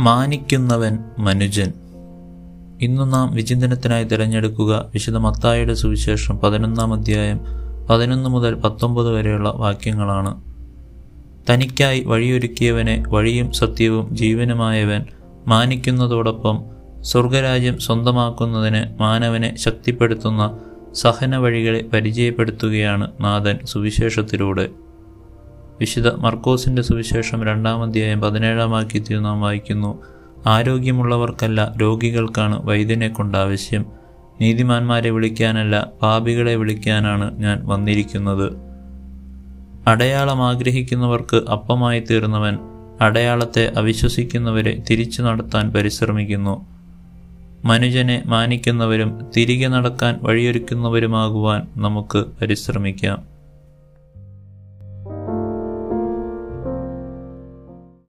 മാനിക്കുന്നവൻ മനുജൻ. ഇന്ന് നാം വിചിന്തനത്തിനായി തിരഞ്ഞെടുക്കുക വിശുദ്ധ മത്തായുടെ സുവിശേഷം പതിനൊന്നാം അധ്യായം പതിനൊന്ന് മുതൽ പത്തൊമ്പത് വരെയുള്ള വാക്യങ്ങളാണ്. തനിക്കായി വഴിയൊരുക്കിയവനെ വഴിയും സത്യവും ജീവനുമായവൻ മാനിക്കുന്നതോടൊപ്പം സ്വർഗരാജ്യം സ്വന്തമാക്കുന്നതിന് മാനവനെ ശക്തിപ്പെടുത്തുന്ന സഹന വഴികളെ പരിചയപ്പെടുത്തുകയാണ് നാഥൻ സുവിശേഷത്തിലൂടെ. വിശുദ്ധ മർക്കോസിന്റെ സുവിശേഷം രണ്ടാം അധ്യായം പതിനേഴാം വാക്യത്തിൽ നാം വായിക്കുന്നു ആരോഗ്യമുള്ളവർക്കല്ല രോഗികൾക്കാണ് വൈദ്യനെ കൊണ്ടാവശ്യം നീതിമാന്മാരെ വിളിക്കാനല്ല പാപികളെ വിളിക്കാനാണ് ഞാൻ വന്നിരിക്കുന്നത്. അടയാളം ആഗ്രഹിക്കുന്നവർക്ക് അപ്പമായി തീർന്നവൻ അടയാളത്തെ അവിശ്വസിക്കുന്നവരെ തിരിച്ചു നടത്താൻ പരിശ്രമിക്കുന്നു. മനുജനെ മാനിക്കുന്നവരും തിരികെ നടക്കാൻ വഴിയൊരുക്കുന്നവരുമാകുവാൻ നമുക്ക് പരിശ്രമിക്കാം.